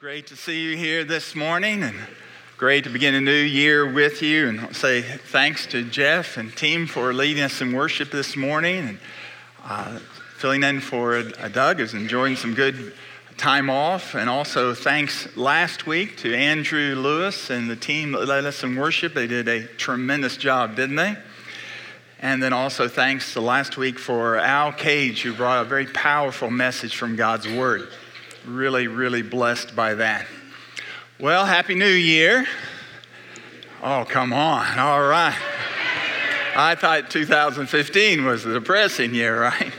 Great to see you here this morning and great to begin a new year with you. And I'll say thanks to Jeff and team for leading us in worship this morning and uh, filling in for uh, Doug is enjoying some good time off. And also thanks last week to Andrew Lewis and the team that led us in worship. They did a tremendous job, didn't they? And then also thanks to last week for Al Cage, who brought a very powerful message from God's Word. Really, really blessed by that. Well, Happy New Year. Oh, come on. All right. I thought 2015 was the depressing year, right?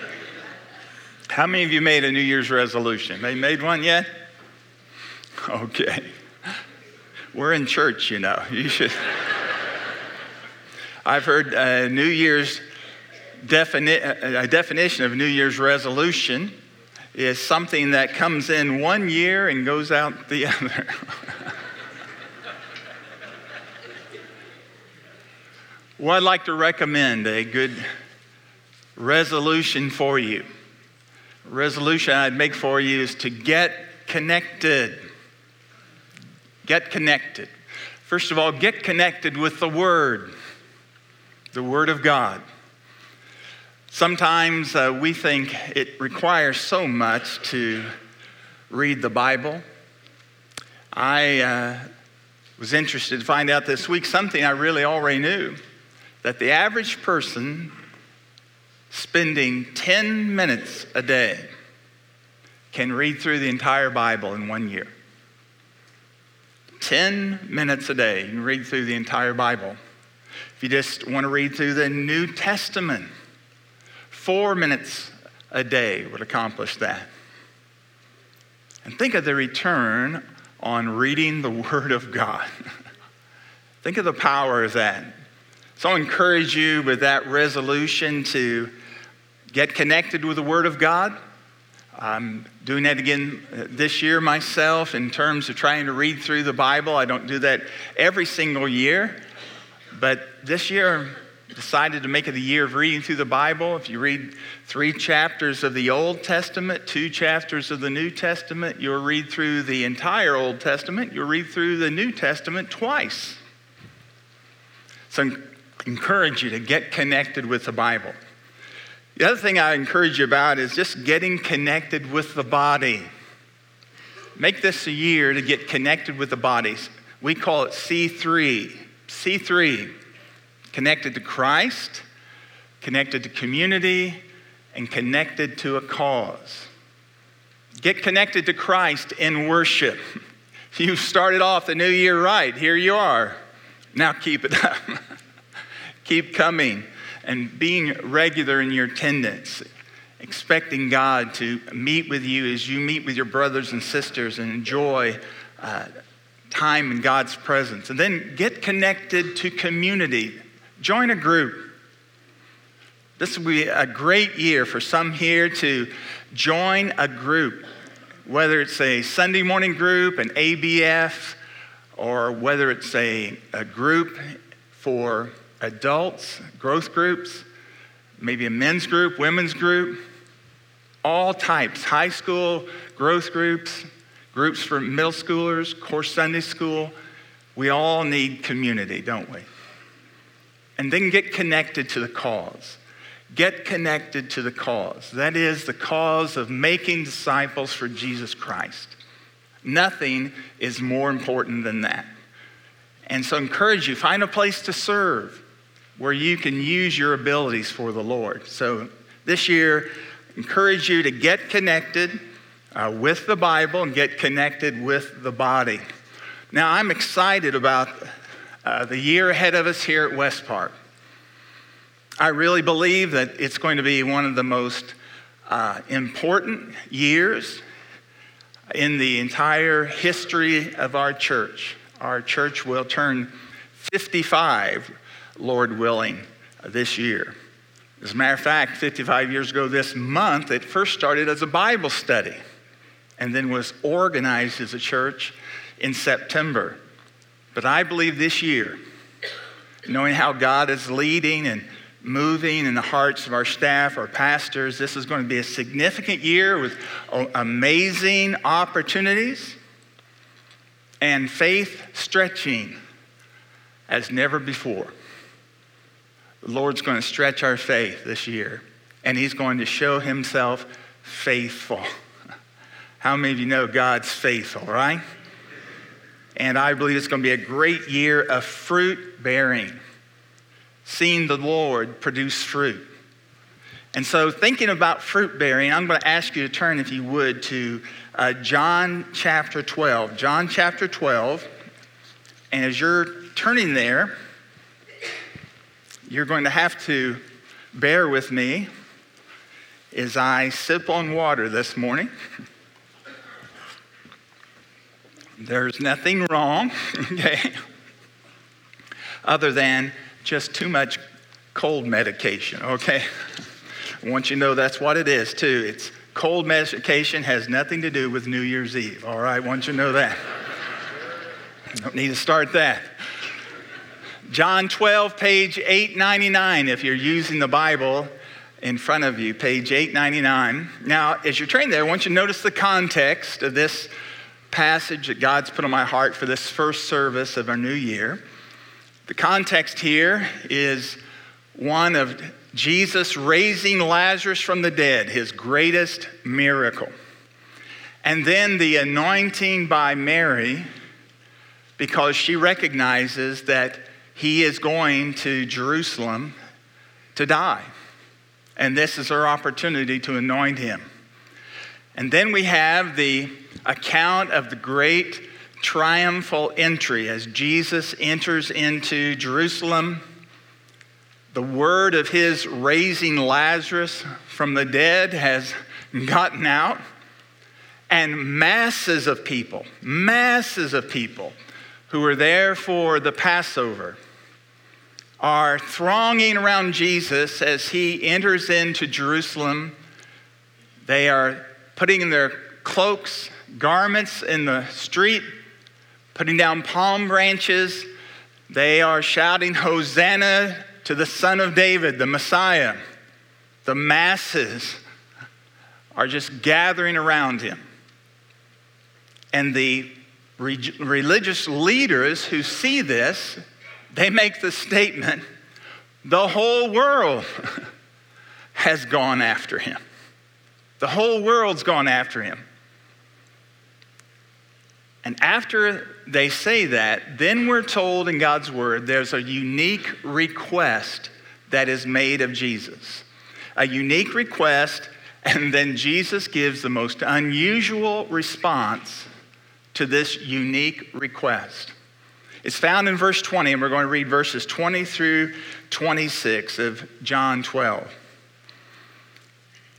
How many of you made a New Year's resolution? They made one yet? Okay. We're in church, you know. You should. I've heard a New Year's defini- a definition of New Year's resolution is something that comes in one year and goes out the other. well, I'd like to recommend a good resolution for you. Resolution I'd make for you is to get connected. Get connected. First of all, get connected with the Word, the Word of God. Sometimes uh, we think it requires so much to read the Bible. I uh, was interested to find out this week something I really already knew that the average person spending 10 minutes a day can read through the entire Bible in one year. 10 minutes a day, you can read through the entire Bible. If you just want to read through the New Testament, Four minutes a day would accomplish that. And think of the return on reading the Word of God. think of the power of that. So I encourage you with that resolution to get connected with the Word of God. I'm doing that again uh, this year myself in terms of trying to read through the Bible. I don't do that every single year, but this year decided to make it a year of reading through the Bible. If you read three chapters of the Old Testament, two chapters of the New Testament, you'll read through the entire Old Testament. You'll read through the New Testament twice. So I encourage you to get connected with the Bible. The other thing I encourage you about is just getting connected with the body. Make this a year to get connected with the bodies. We call it C3. C3 connected to Christ, connected to community, and connected to a cause. Get connected to Christ in worship. You started off the new year right. Here you are. Now keep it up. keep coming and being regular in your attendance, expecting God to meet with you as you meet with your brothers and sisters and enjoy uh, time in God's presence. And then get connected to community. Join a group. This will be a great year for some here to join a group, whether it's a Sunday morning group, an ABF, or whether it's a, a group for adults, growth groups, maybe a men's group, women's group, all types, high school, growth groups, groups for middle schoolers, course Sunday school. We all need community, don't we? And then get connected to the cause. Get connected to the cause. That is the cause of making disciples for Jesus Christ. Nothing is more important than that. And so, encourage you, find a place to serve where you can use your abilities for the Lord. So, this year, encourage you to get connected uh, with the Bible and get connected with the body. Now, I'm excited about uh, the year ahead of us here at West Park. I really believe that it's going to be one of the most uh, important years in the entire history of our church. Our church will turn 55, Lord willing, this year. As a matter of fact, 55 years ago this month, it first started as a Bible study and then was organized as a church in September. But I believe this year, knowing how God is leading and moving in the hearts of our staff, our pastors, this is going to be a significant year with amazing opportunities. and faith stretching as never before. The Lord's going to stretch our faith this year, and He's going to show Himself faithful. How many of you know God's faithful, right? And I believe it's going to be a great year of fruit bearing, seeing the Lord produce fruit. And so, thinking about fruit bearing, I'm going to ask you to turn, if you would, to uh, John chapter 12. John chapter 12. And as you're turning there, you're going to have to bear with me as I sip on water this morning. There's nothing wrong, okay, other than just too much cold medication, okay? I want you to know that's what it is, too. It's cold medication has nothing to do with New Year's Eve, all right? I want you to know that. Don't need to start that. John 12, page 899, if you're using the Bible in front of you, page 899. Now, as you're turning there, I want you to notice the context of this passage that God's put on my heart for this first service of our new year. The context here is one of Jesus raising Lazarus from the dead, his greatest miracle. And then the anointing by Mary, because she recognizes that he is going to Jerusalem to die. And this is her opportunity to anoint him. And then we have the account of the great triumphal entry as Jesus enters into Jerusalem the word of his raising Lazarus from the dead has gotten out, and masses of people, masses of people who were there for the Passover are thronging around Jesus as he enters into Jerusalem. They are putting their cloaks, garments in the street, putting down palm branches. They are shouting, Hosanna to the Son of David, the Messiah. The masses are just gathering around him. And the re- religious leaders who see this, they make the statement the whole world has gone after him. The whole world's gone after him. And after they say that, then we're told in God's word there's a unique request that is made of Jesus. A unique request, and then Jesus gives the most unusual response to this unique request. It's found in verse 20, and we're going to read verses 20 through 26 of John 12.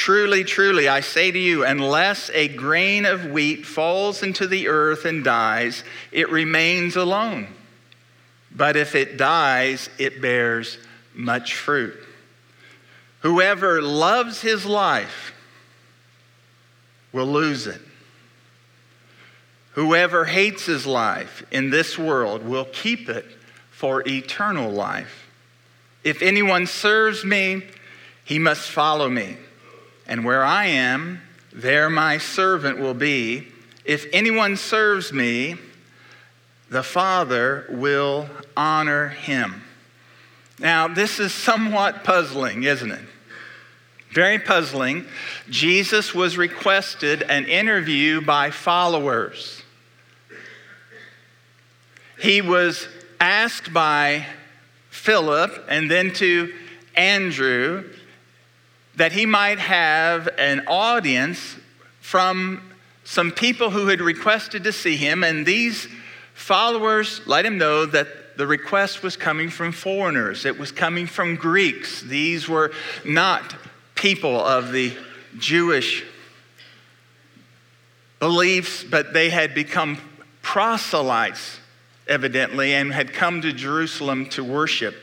Truly, truly, I say to you, unless a grain of wheat falls into the earth and dies, it remains alone. But if it dies, it bears much fruit. Whoever loves his life will lose it. Whoever hates his life in this world will keep it for eternal life. If anyone serves me, he must follow me. And where I am, there my servant will be. If anyone serves me, the Father will honor him. Now, this is somewhat puzzling, isn't it? Very puzzling. Jesus was requested an interview by followers. He was asked by Philip and then to Andrew that he might have an audience from some people who had requested to see him, and these followers let him know that the request was coming from foreigners, it was coming from Greeks. These were not people of the Jewish beliefs, but they had become proselytes evidently, and had come to Jerusalem to worship.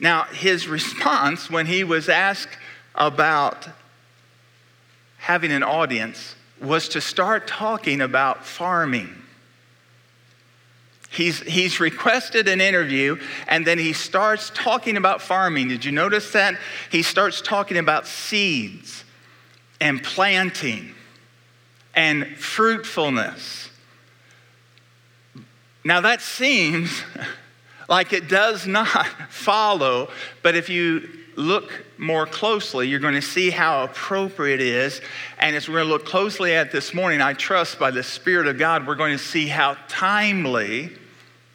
Now, his response when he was asked about having an audience was to start talking about farming. He's, he's requested an interview and then he starts talking about farming. Did you notice that? He starts talking about seeds and planting and fruitfulness. Now, that seems like it does not follow, but if you look more closely, you're going to see how appropriate it is. And as we're going to look closely at this morning, I trust by the Spirit of God, we're going to see how timely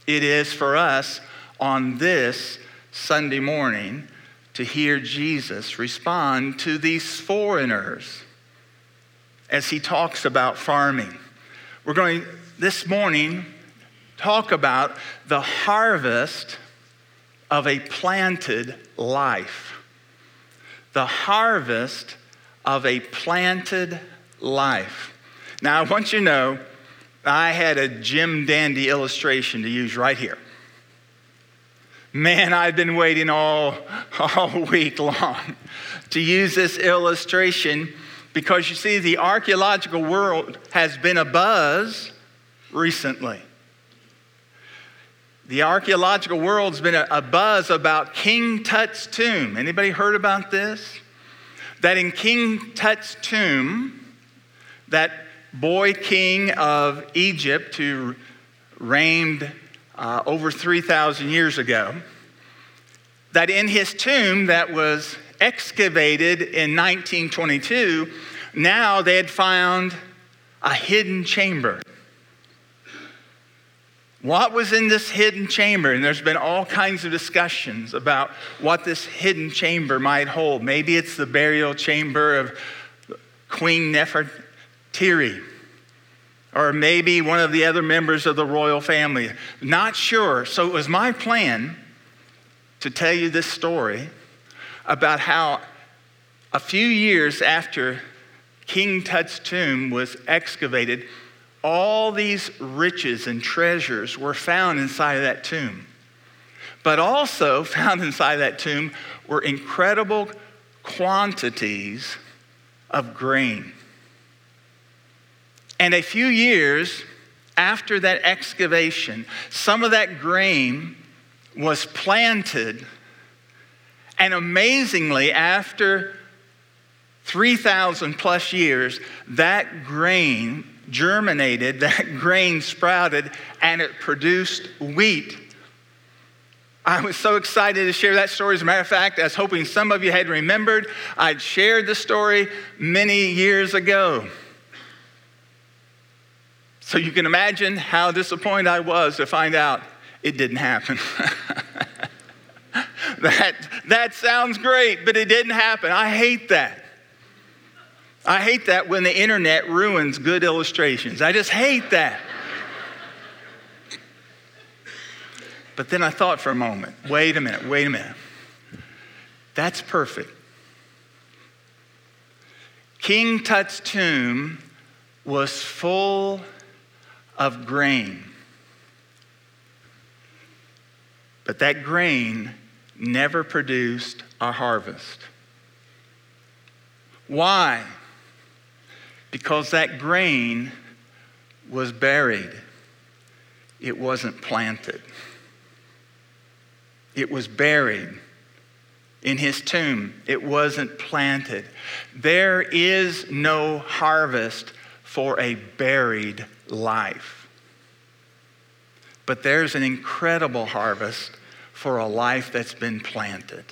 it is for us on this Sunday morning to hear Jesus respond to these foreigners as he talks about farming. We're going this morning talk about the harvest of a planted life. The harvest of a planted life. Now, I want you to know I had a Jim Dandy illustration to use right here. Man, I've been waiting all, all week long to use this illustration because you see, the archaeological world has been abuzz recently. The archaeological world's been a, a buzz about King Tut's tomb. Anybody heard about this? That in King Tut's tomb, that boy king of Egypt who reigned uh, over 3,000 years ago, that in his tomb that was excavated in 1922, now they had found a hidden chamber. What was in this hidden chamber? And there's been all kinds of discussions about what this hidden chamber might hold. Maybe it's the burial chamber of Queen Nefertiti, or maybe one of the other members of the royal family. Not sure. So it was my plan to tell you this story about how a few years after King Tut's tomb was excavated, all these riches and treasures were found inside of that tomb. But also found inside that tomb were incredible quantities of grain. And a few years after that excavation, some of that grain was planted. And amazingly, after 3,000 plus years, that grain germinated, that grain sprouted, and it produced wheat. I was so excited to share that story. As a matter of fact, I was hoping some of you had remembered. I'd shared the story many years ago. So you can imagine how disappointed I was to find out it didn't happen. that, that sounds great, but it didn't happen. I hate that. I hate that when the internet ruins good illustrations. I just hate that. But then I thought for a moment wait a minute, wait a minute. That's perfect. King Tut's tomb was full of grain. But that grain never produced a harvest. Why? Because that grain was buried, it wasn't planted. It was buried in his tomb, it wasn't planted. There is no harvest for a buried life. But there's an incredible harvest for a life that's been planted.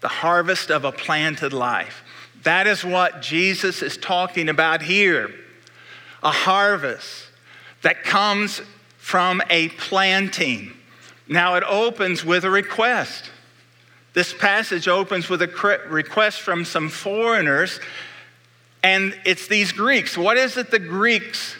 The harvest of a planted life. That is what Jesus is talking about here a harvest that comes from a planting. Now it opens with a request. This passage opens with a request from some foreigners, and it's these Greeks. What is it the Greeks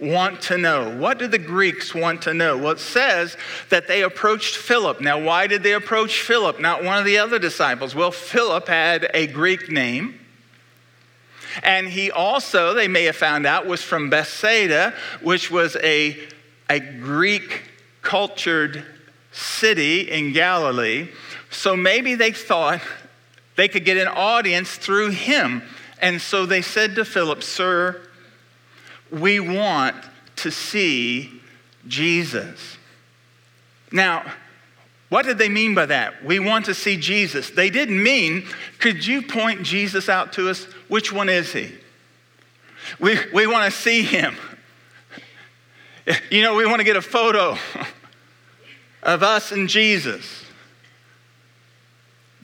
want to know? What do the Greeks want to know? Well, it says that they approached Philip. Now, why did they approach Philip, not one of the other disciples? Well, Philip had a Greek name. And he also, they may have found out, was from Bethsaida, which was a a Greek cultured city in Galilee. So maybe they thought they could get an audience through him. And so they said to Philip, Sir, we want to see Jesus. Now, what did they mean by that? We want to see Jesus. They didn't mean, could you point Jesus out to us? Which one is he? We, we want to see him. You know, we want to get a photo of us and Jesus.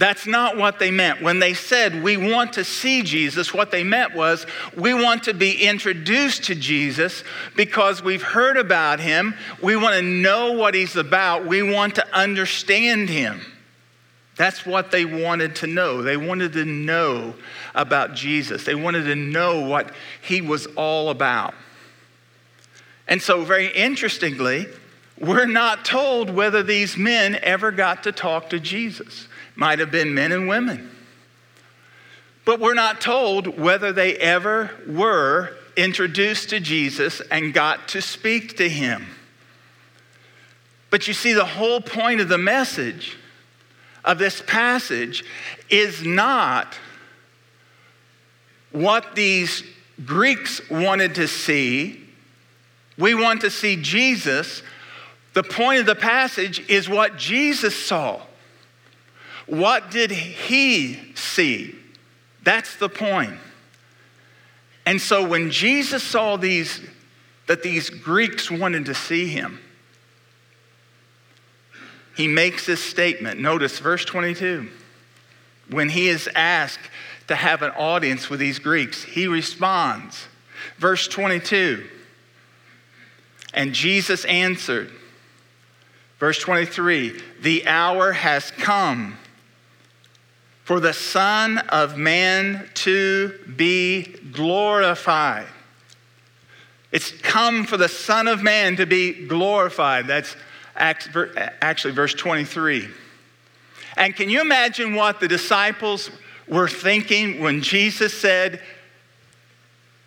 That's not what they meant. When they said, we want to see Jesus, what they meant was, we want to be introduced to Jesus because we've heard about him. We want to know what he's about. We want to understand him. That's what they wanted to know. They wanted to know about Jesus, they wanted to know what he was all about. And so, very interestingly, we're not told whether these men ever got to talk to Jesus might have been men and women. But we're not told whether they ever were introduced to Jesus and got to speak to him. But you see, the whole point of the message of this passage is not what these Greeks wanted to see. We want to see Jesus. The point of the passage is what Jesus saw. What did he see? That's the point. And so when Jesus saw these, that these Greeks wanted to see him, he makes this statement. Notice verse 22. When he is asked to have an audience with these Greeks, he responds. Verse 22. And Jesus answered. Verse 23 The hour has come for the Son of Man to be glorified. It's come for the Son of Man to be glorified. That's actually verse 23. And can you imagine what the disciples were thinking when Jesus said,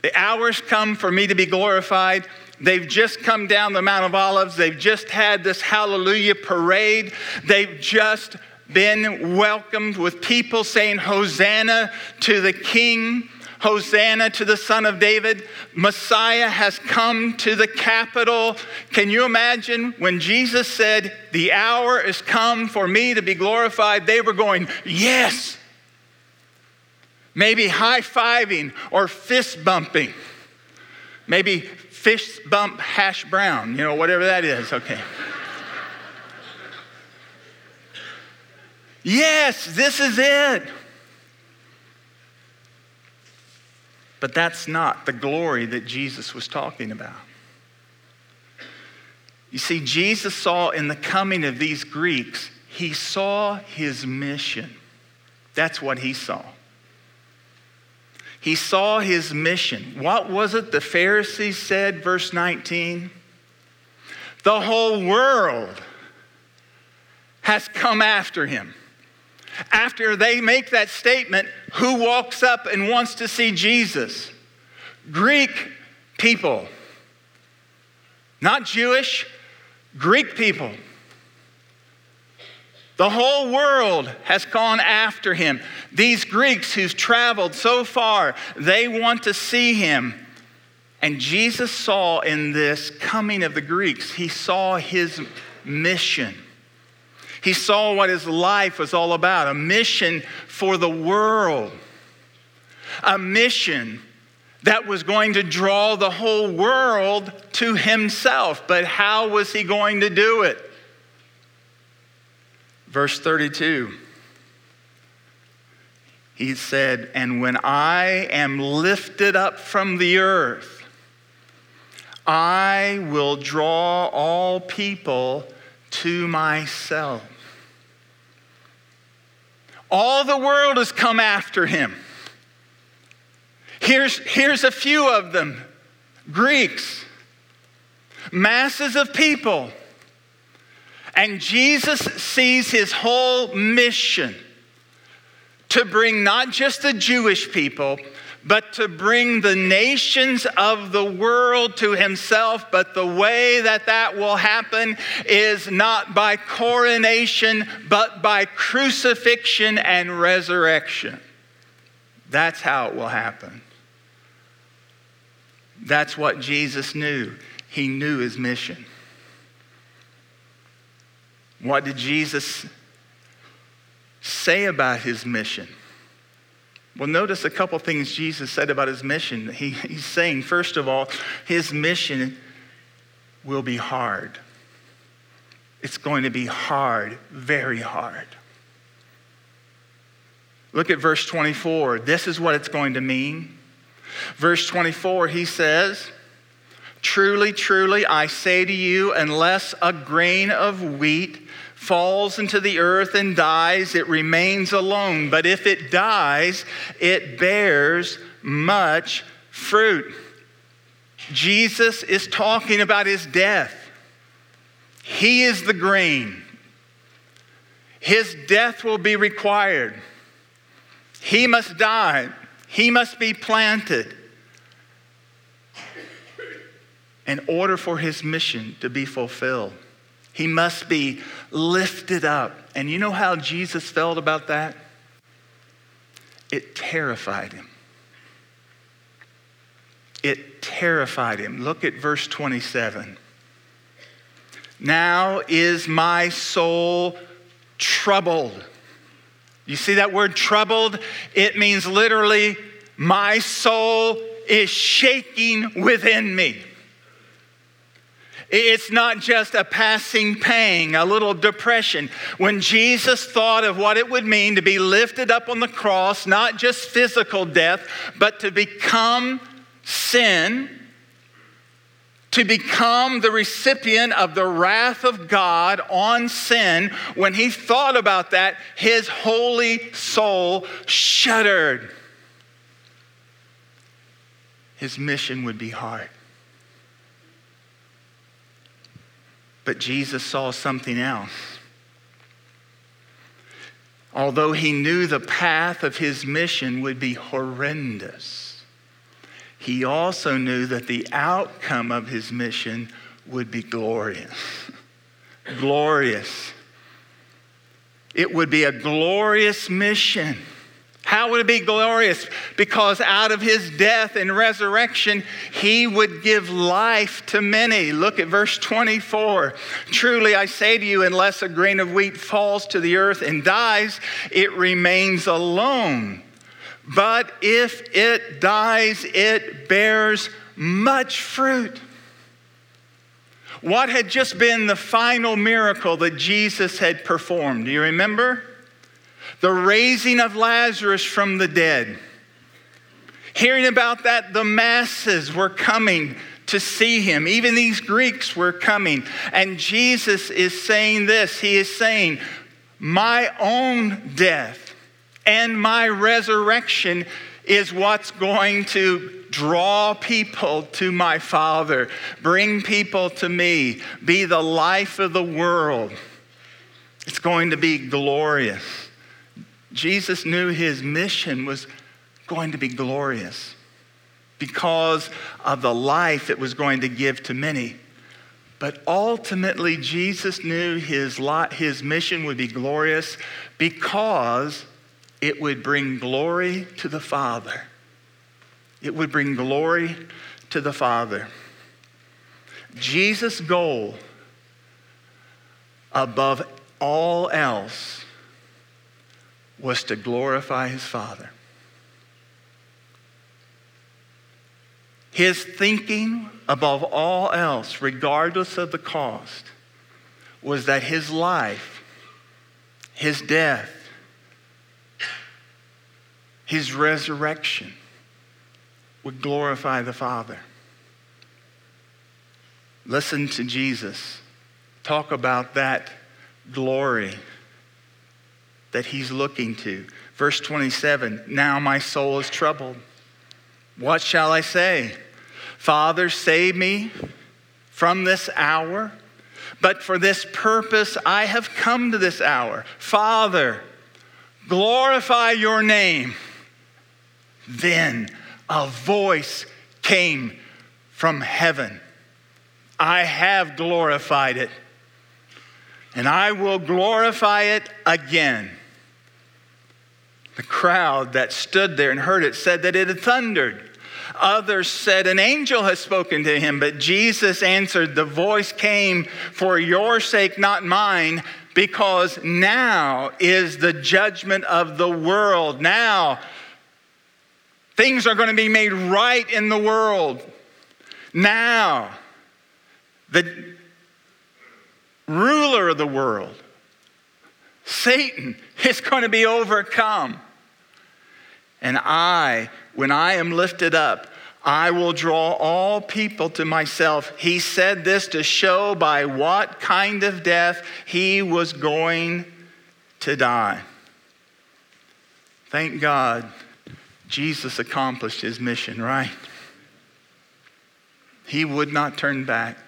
The hour's come for me to be glorified? They've just come down the Mount of Olives. They've just had this hallelujah parade. They've just been welcomed with people saying, Hosanna to the King, Hosanna to the Son of David. Messiah has come to the capital. Can you imagine when Jesus said, The hour is come for me to be glorified? They were going, Yes. Maybe high fiving or fist bumping. Maybe fist bump hash brown, you know, whatever that is. Okay. Yes, this is it. But that's not the glory that Jesus was talking about. You see, Jesus saw in the coming of these Greeks, he saw his mission. That's what he saw. He saw his mission. What was it the Pharisees said, verse 19? The whole world has come after him. After they make that statement, who walks up and wants to see Jesus? Greek people. Not Jewish, Greek people. The whole world has gone after him. These Greeks who've traveled so far, they want to see him. And Jesus saw in this coming of the Greeks, he saw his mission. He saw what his life was all about a mission for the world, a mission that was going to draw the whole world to himself. But how was he going to do it? Verse 32. He said, And when I am lifted up from the earth, I will draw all people to myself. All the world has come after him. Here's, here's a few of them Greeks, masses of people. And Jesus sees his whole mission to bring not just the Jewish people, but to bring the nations of the world to himself. But the way that that will happen is not by coronation, but by crucifixion and resurrection. That's how it will happen. That's what Jesus knew. He knew his mission. What did Jesus say about his mission? Well, notice a couple things Jesus said about his mission. He, he's saying, first of all, his mission will be hard. It's going to be hard, very hard. Look at verse 24. This is what it's going to mean. Verse 24, he says, Truly, truly, I say to you, unless a grain of wheat falls into the earth and dies, it remains alone. But if it dies, it bears much fruit. Jesus is talking about his death. He is the grain. His death will be required. He must die. He must be planted in order for his mission to be fulfilled. He must be lifted up. And you know how Jesus felt about that? It terrified him. It terrified him. Look at verse 27. Now is my soul troubled. You see that word troubled? It means literally, my soul is shaking within me. It's not just a passing pang, a little depression. When Jesus thought of what it would mean to be lifted up on the cross, not just physical death, but to become sin, to become the recipient of the wrath of God on sin, when he thought about that, his holy soul shuddered. His mission would be hard. But Jesus saw something else. Although he knew the path of his mission would be horrendous, he also knew that the outcome of his mission would be glorious. glorious. It would be a glorious mission. How would it be glorious? Because out of his death and resurrection, he would give life to many. Look at verse 24. Truly I say to you, unless a grain of wheat falls to the earth and dies, it remains alone. But if it dies, it bears much fruit. What had just been the final miracle that Jesus had performed? Do you remember? The raising of Lazarus from the dead. Hearing about that, the masses were coming to see him. Even these Greeks were coming. And Jesus is saying this He is saying, My own death and my resurrection is what's going to draw people to my Father, bring people to me, be the life of the world. It's going to be glorious. Jesus knew his mission was going to be glorious because of the life it was going to give to many. But ultimately, Jesus knew his, lot, his mission would be glorious because it would bring glory to the Father. It would bring glory to the Father. Jesus' goal above all else was to glorify his Father. His thinking, above all else, regardless of the cost, was that his life, his death, his resurrection would glorify the Father. Listen to Jesus talk about that glory that he's looking to. Verse 27 Now my soul is troubled. What shall I say? Father, save me from this hour. But for this purpose I have come to this hour. Father, glorify your name. Then a voice came from heaven. I have glorified it, and I will glorify it again. The crowd that stood there and heard it said that it had thundered. Others said, An angel has spoken to him. But Jesus answered, The voice came for your sake, not mine, because now is the judgment of the world. Now, things are going to be made right in the world. Now, the ruler of the world, Satan, is going to be overcome. And I, when I am lifted up, I will draw all people to myself. He said this to show by what kind of death he was going to die. Thank God Jesus accomplished his mission, right? He would not turn back.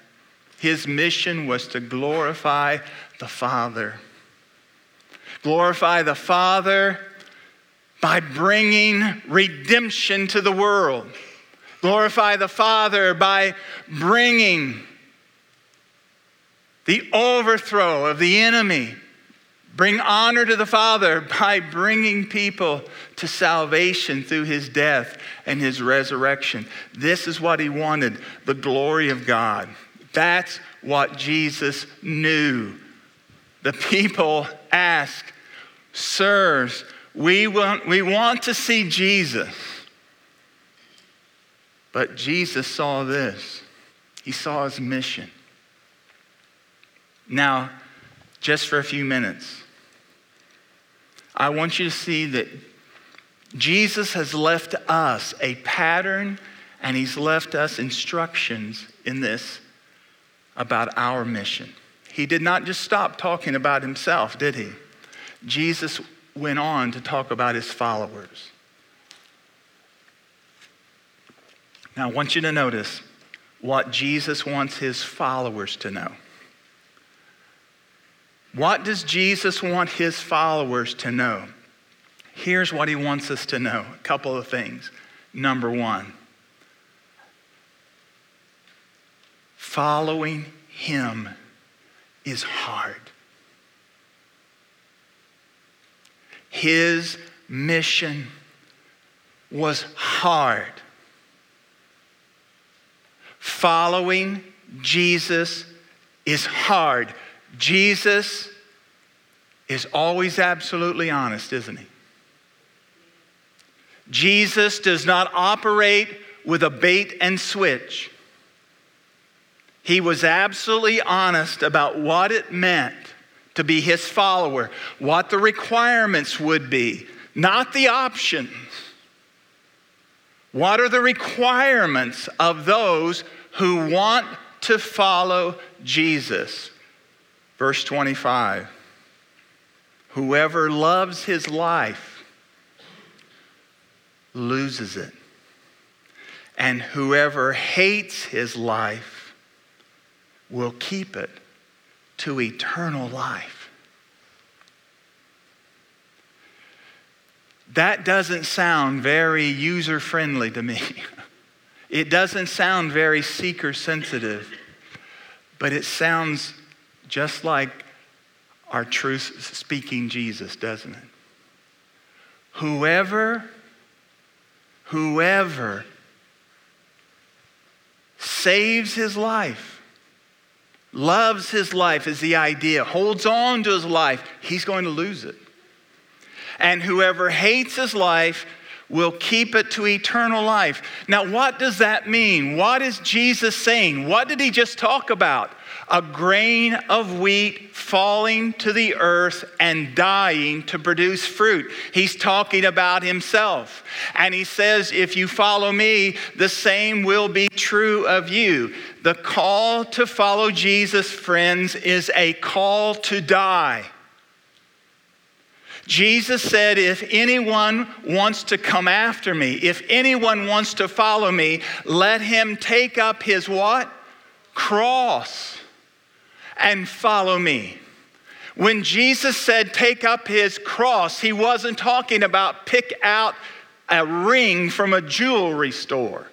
His mission was to glorify the Father. Glorify the Father by bringing redemption to the world. Glorify the Father by bringing the overthrow of the enemy. Bring honor to the Father by bringing people to salvation through his death and his resurrection. This is what he wanted the glory of God. That's what Jesus knew. The people ask, Sirs, we want, we want to see Jesus. But Jesus saw this. He saw his mission. Now, just for a few minutes, I want you to see that Jesus has left us a pattern and he's left us instructions in this about our mission. He did not just stop talking about himself, did he? Jesus went on to talk about his followers. Now, I want you to notice what Jesus wants his followers to know. What does Jesus want his followers to know? Here's what he wants us to know a couple of things. Number one, following him is hard. His mission was hard. Following Jesus is hard. Jesus is always absolutely honest, isn't he? Jesus does not operate with a bait and switch. He was absolutely honest about what it meant to be his follower, what the requirements would be, not the options. What are the requirements of those who want to follow Jesus? Verse 25 Whoever loves his life loses it, and whoever hates his life will keep it to eternal life. That doesn't sound very user friendly to me. It doesn't sound very seeker sensitive, but it sounds just like our truth speaking Jesus, doesn't it? Whoever, whoever saves his life loves his life is the idea, holds on to his life, he's going to lose it. And whoever hates his life will keep it to eternal life. Now, what does that mean? What is Jesus saying? What did he just talk about? A grain of wheat falling to the earth and dying to produce fruit. He's talking about himself. And he says, If you follow me, the same will be true of you. The call to follow Jesus, friends, is a call to die. Jesus said, If anyone wants to come after me, if anyone wants to follow me, let him take up his what? Cross and follow me. When Jesus said, take up his cross, he wasn't talking about pick out a ring from a jewelry store.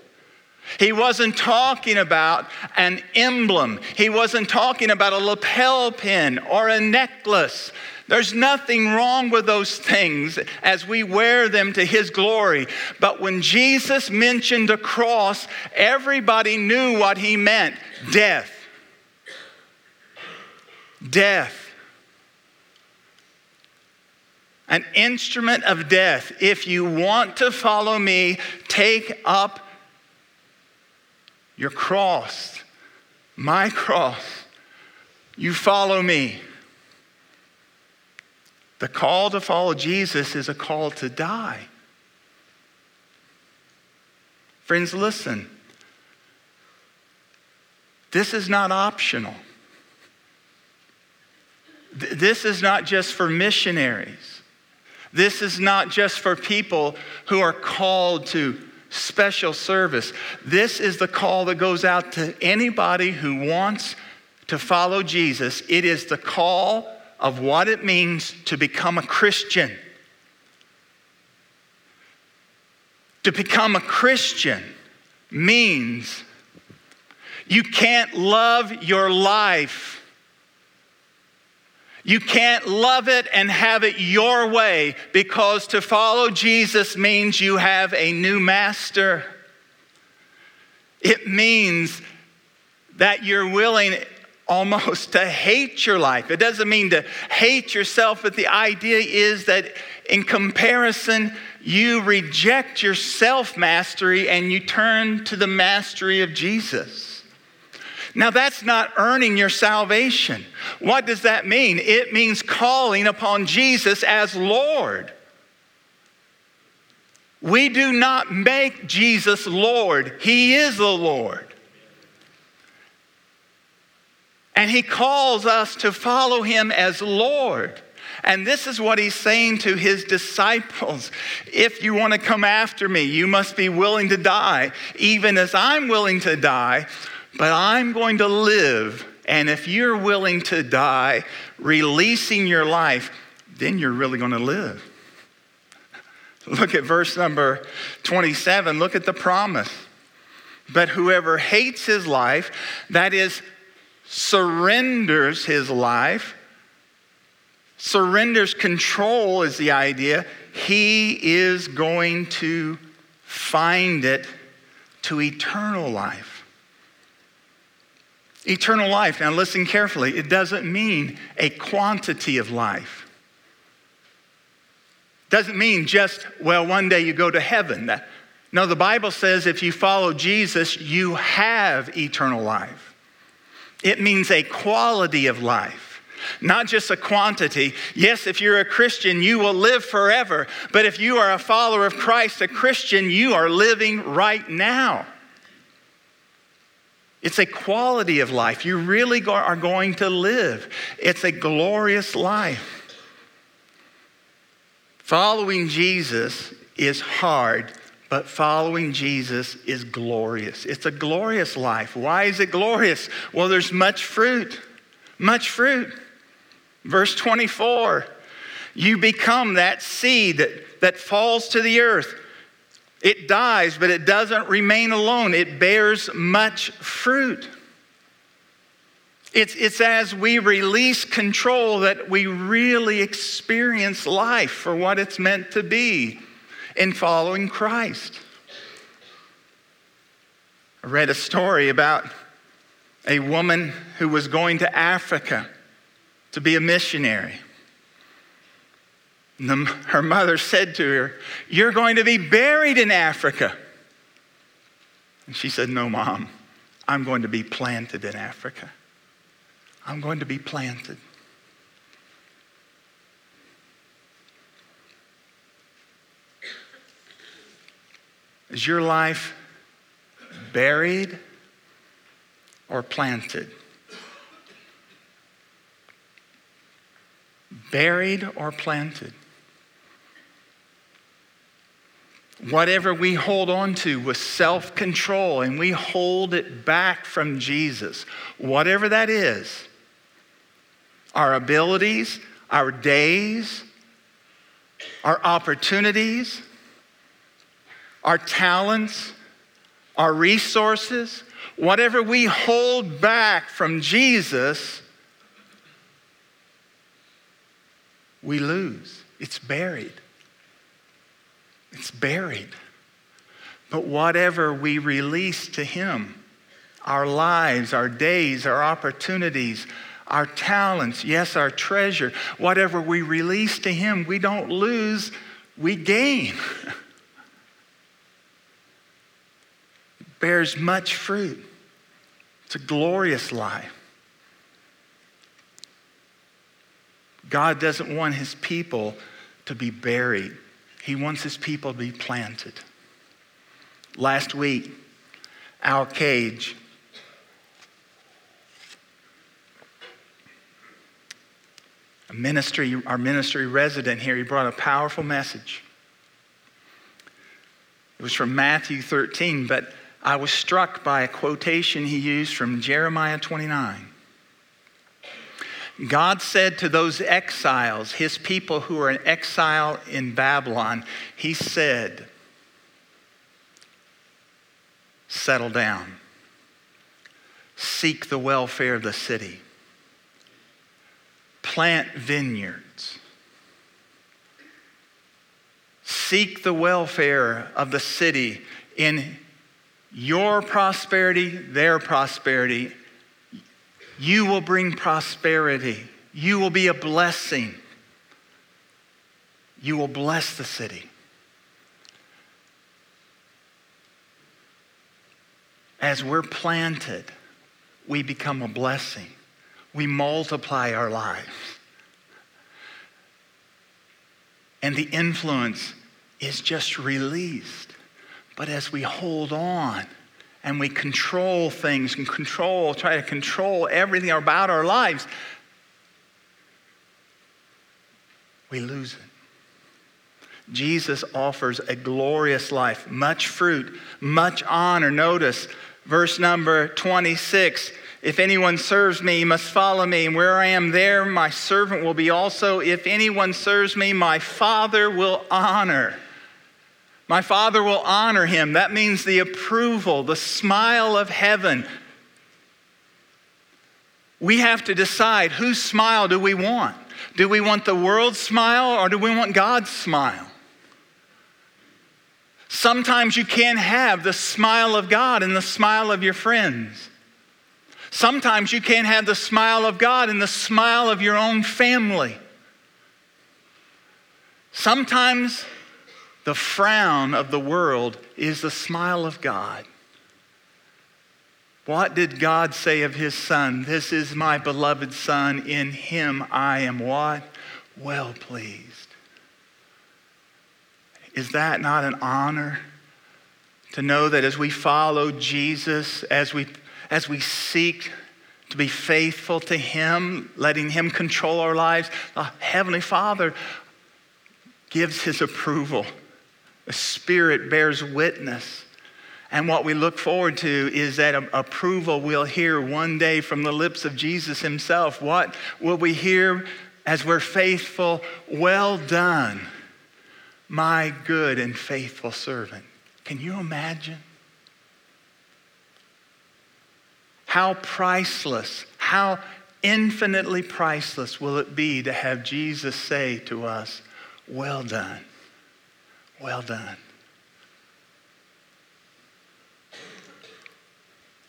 He wasn't talking about an emblem. He wasn't talking about a lapel pin or a necklace. There's nothing wrong with those things as we wear them to His glory. But when Jesus mentioned a cross, everybody knew what He meant death. Death. An instrument of death. If you want to follow me, take up your cross, my cross. You follow me. The call to follow Jesus is a call to die. Friends, listen. This is not optional. This is not just for missionaries. This is not just for people who are called to special service. This is the call that goes out to anybody who wants to follow Jesus. It is the call of what it means to become a Christian. To become a Christian means you can't love your life. You can't love it and have it your way because to follow Jesus means you have a new master. It means that you're willing almost to hate your life. It doesn't mean to hate yourself, but the idea is that in comparison, you reject your self mastery and you turn to the mastery of Jesus. Now, that's not earning your salvation. What does that mean? It means calling upon Jesus as Lord. We do not make Jesus Lord, He is the Lord. And he calls us to follow him as Lord. And this is what he's saying to his disciples If you want to come after me, you must be willing to die, even as I'm willing to die, but I'm going to live. And if you're willing to die, releasing your life, then you're really going to live. Look at verse number 27. Look at the promise. But whoever hates his life, that is, surrenders his life, surrenders control is the idea, he is going to find it to eternal life. Eternal life, now listen carefully, it doesn't mean a quantity of life. Doesn't mean just, well, one day you go to heaven. No, the Bible says if you follow Jesus, you have eternal life. It means a quality of life, not just a quantity. Yes, if you're a Christian, you will live forever. But if you are a follower of Christ, a Christian, you are living right now. It's a quality of life. You really are going to live. It's a glorious life. Following Jesus is hard but following Jesus is glorious. It's a glorious life. Why is it glorious? Well, there's much fruit, much fruit. Verse 24 you become that seed that, that falls to the earth. It dies, but it doesn't remain alone, it bears much fruit. It's, it's as we release control that we really experience life for what it's meant to be in following Christ. I read a story about a woman who was going to Africa to be a missionary. The, her mother said to her, You're going to be buried in Africa. And she said, No, mom, I'm going to be planted in Africa. I'm going to be planted. Is your life buried or planted? Buried or planted? Whatever we hold on to with self control and we hold it back from Jesus, whatever that is, our abilities, our days, our opportunities, our talents, our resources, whatever we hold back from Jesus, we lose. It's buried. It's buried. But whatever we release to Him, our lives, our days, our opportunities, our talents, yes, our treasure, whatever we release to Him, we don't lose, we gain. it bears much fruit. It's a glorious life. God doesn't want His people to be buried, He wants His people to be planted. Last week, our Cage ministry, our ministry resident here, he brought a powerful message. It was from Matthew 13, but I was struck by a quotation he used from Jeremiah 29. God said to those exiles, his people who are in exile in Babylon, he said, Settle down, seek the welfare of the city plant vineyards. Seek the welfare of the city in your prosperity, their prosperity. You will bring prosperity. You will be a blessing. You will bless the city. As we're planted, we become a blessing we multiply our lives. And the influence is just released. But as we hold on and we control things and control, try to control everything about our lives, we lose it. Jesus offers a glorious life, much fruit, much honor. Notice verse number 26 if anyone serves me, he must follow me, and where I am, there my servant will be also. If anyone serves me, my Father will honor. My Father will honor him. That means the approval, the smile of heaven. We have to decide whose smile do we want? Do we want the world's smile or do we want God's smile? Sometimes you can't have the smile of God and the smile of your friends. Sometimes you can't have the smile of God and the smile of your own family. Sometimes the frown of the world is the smile of God. What did God say of his son? This is my beloved son. In him I am what? Well pleased. Is that not an honor to know that as we follow Jesus, as we as we seek to be faithful to Him, letting Him control our lives, the Heavenly Father gives His approval. The Spirit bears witness. And what we look forward to is that approval we'll hear one day from the lips of Jesus Himself. What will we hear as we're faithful? Well done, my good and faithful servant. Can you imagine? How priceless, how infinitely priceless will it be to have Jesus say to us, Well done, well done.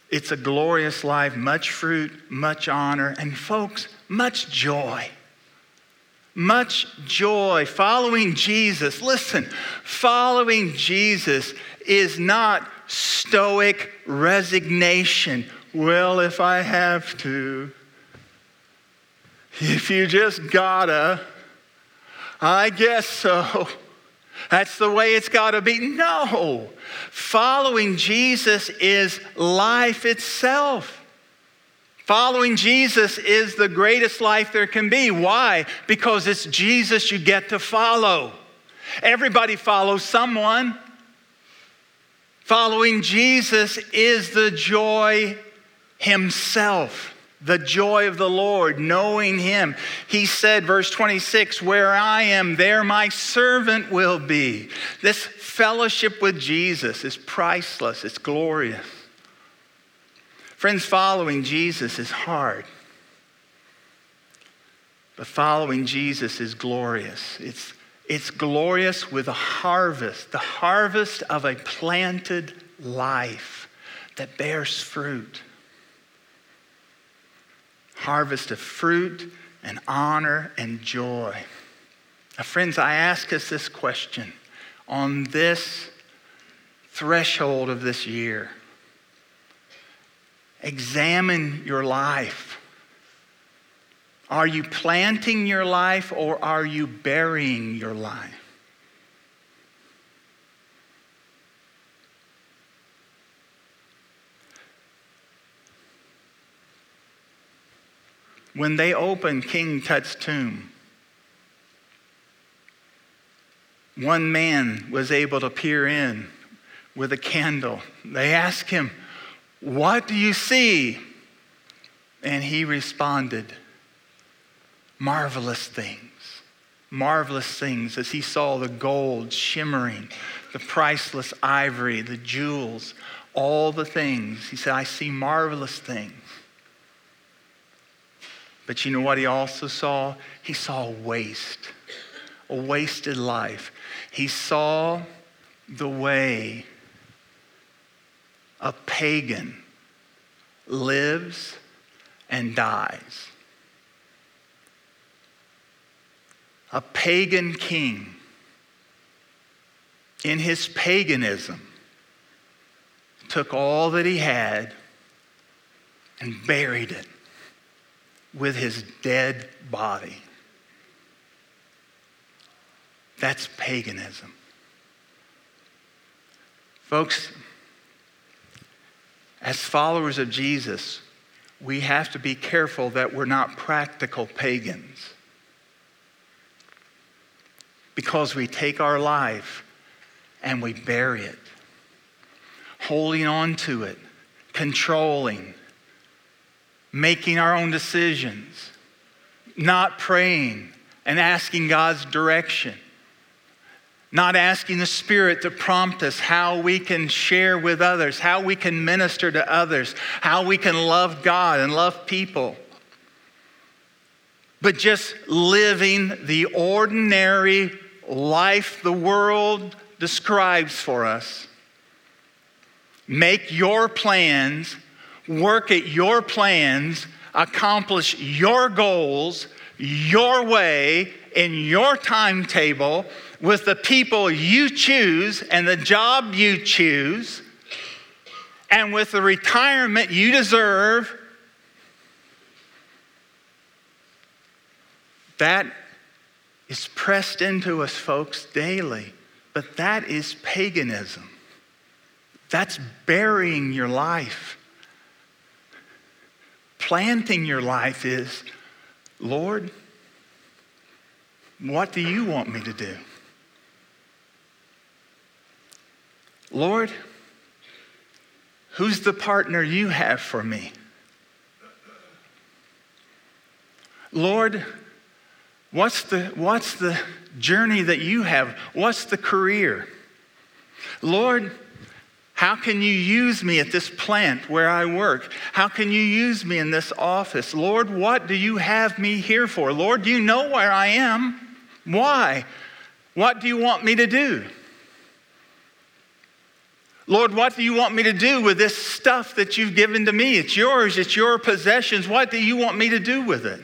It's a glorious life, much fruit, much honor, and folks, much joy. Much joy. Following Jesus, listen, following Jesus is not stoic resignation well, if I have to, if you just gotta, I guess so. That's the way it's got to be. No. Following Jesus is life itself. Following Jesus is the greatest life there can be. Why? Because it's Jesus you get to follow. Everybody follows someone. Following Jesus is the joy himself, the joy of the Lord, knowing Him. He said, verse 26, Where I am, there my servant will be. This fellowship with Jesus is priceless, it's glorious. Friends, following Jesus is hard. But following Jesus is glorious. It's, it's glorious with a harvest, the harvest of a planted life that bears fruit harvest of fruit and honor and joy. Now, friends, I ask us this question on this threshold of this year. Examine your life. Are you planting your life or are you burying your life? When they opened King Tut's tomb, one man was able to peer in with a candle. They asked him, What do you see? And he responded, Marvelous things. Marvelous things as he saw the gold shimmering, the priceless ivory, the jewels, all the things. He said, I see marvelous things. But you know what he also saw? He saw waste, a wasted life. He saw the way a pagan lives and dies. A pagan king, in his paganism, took all that he had and buried it with his dead body. That's paganism. Folks, as followers of Jesus, we have to be careful that we're not practical pagans. Because we take our life and we bury it, holding on to it, controlling, making our own decisions, not praying and asking God's direction, not asking the Spirit to prompt us how we can share with others, how we can minister to others, how we can love God and love people. But just living the ordinary life the world describes for us. Make your plans work at your plans, accomplish your goals your way in your timetable with the people you choose and the job you choose and with the retirement you deserve. That is pressed into us, folks, daily. But that is paganism. That's burying your life planting your life is Lord, what do you want me to do? Lord, who's the partner you have for me? Lord, what's the, what's the journey that you have? What's the career? Lord, how can you use me at this plant where I work? How can you use me in this office? Lord, what do you have me here for? Lord, do you know where I am. Why? What do you want me to do? Lord, what do you want me to do with this stuff that you've given to me? It's yours, it's your possessions. What do you want me to do with it?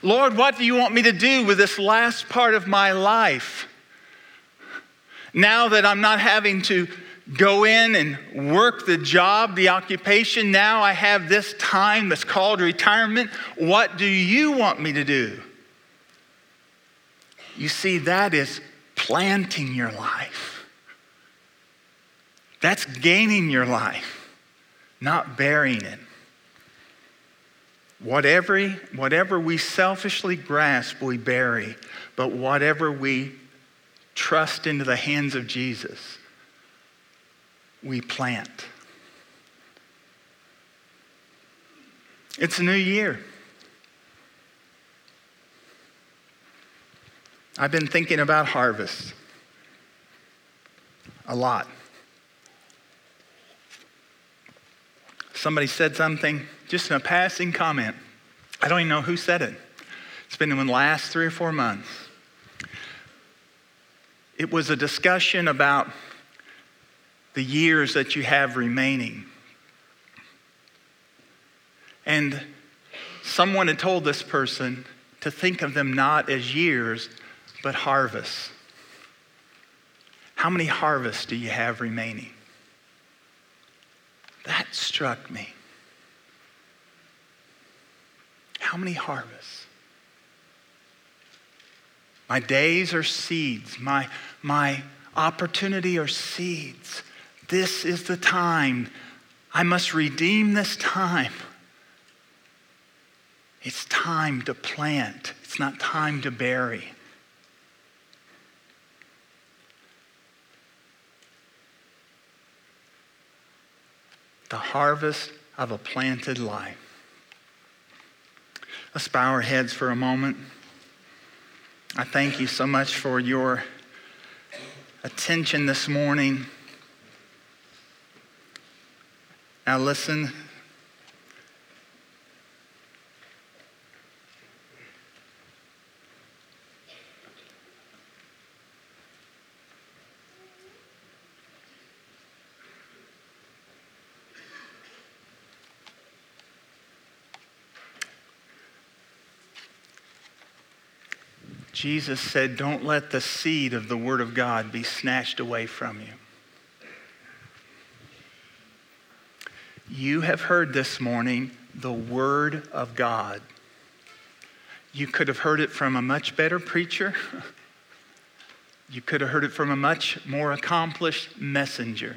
Lord, what do you want me to do with this last part of my life? Now that I'm not having to go in and work the job, the occupation, now I have this time that's called retirement. What do you want me to do? You see, that is planting your life. That's gaining your life, not burying it. Whatever, whatever we selfishly grasp, we bury, but whatever we trust into the hands of Jesus, we plant. It's a new year. I've been thinking about harvest a lot. Somebody said something, just in a passing comment. I don't even know who said it. It's been in the last three or four months. It was a discussion about the years that you have remaining. And someone had told this person to think of them not as years, but harvests. How many harvests do you have remaining? That struck me. How many harvests? My days are seeds. My, my opportunity are seeds. This is the time. I must redeem this time. It's time to plant, it's not time to bury. The harvest of a planted life. Let's bow our heads for a moment. I thank you so much for your attention this morning. Now, listen. Jesus said, Don't let the seed of the Word of God be snatched away from you. You have heard this morning the Word of God. You could have heard it from a much better preacher. You could have heard it from a much more accomplished messenger.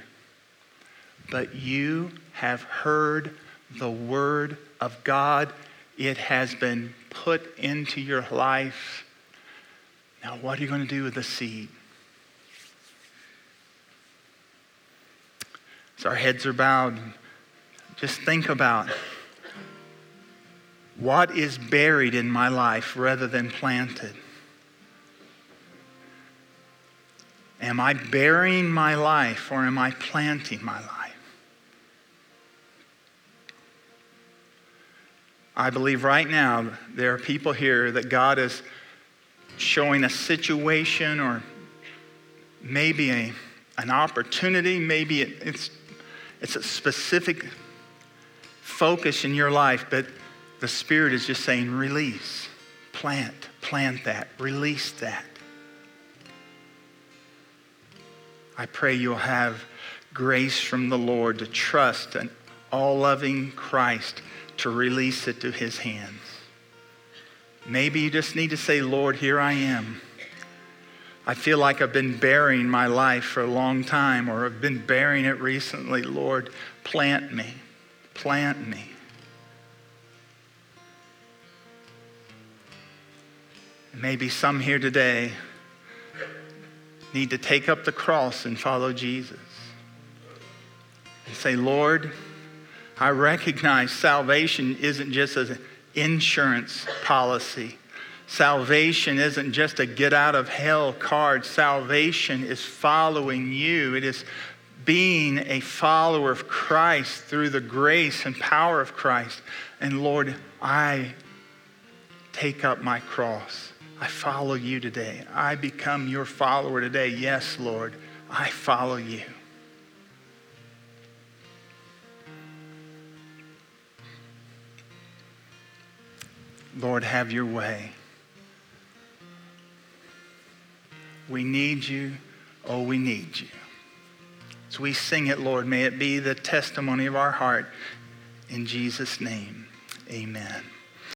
But you have heard the Word of God. It has been put into your life now, what are you going to do with the seed? As our heads are bowed, just think about what is buried in my life rather than planted. Am I burying my life or am I planting my life? I believe right now there are people here that God is showing a situation or maybe a, an opportunity, maybe it, it's, it's a specific focus in your life, but the Spirit is just saying, release, plant, plant that, release that. I pray you'll have grace from the Lord to trust an all loving Christ to release it to his hands. Maybe you just need to say, Lord, here I am. I feel like I've been burying my life for a long time, or I've been burying it recently. Lord, plant me. Plant me. Maybe some here today need to take up the cross and follow Jesus. And say, Lord, I recognize salvation isn't just a insurance policy. Salvation isn't just a get out of hell card. Salvation is following you. It is being a follower of Christ through the grace and power of Christ. And Lord, I take up my cross. I follow you today. I become your follower today. Yes, Lord, I follow you. Lord, have your way. We need you. Oh, we need you. As we sing it, Lord, may it be the testimony of our heart. In Jesus' name, amen.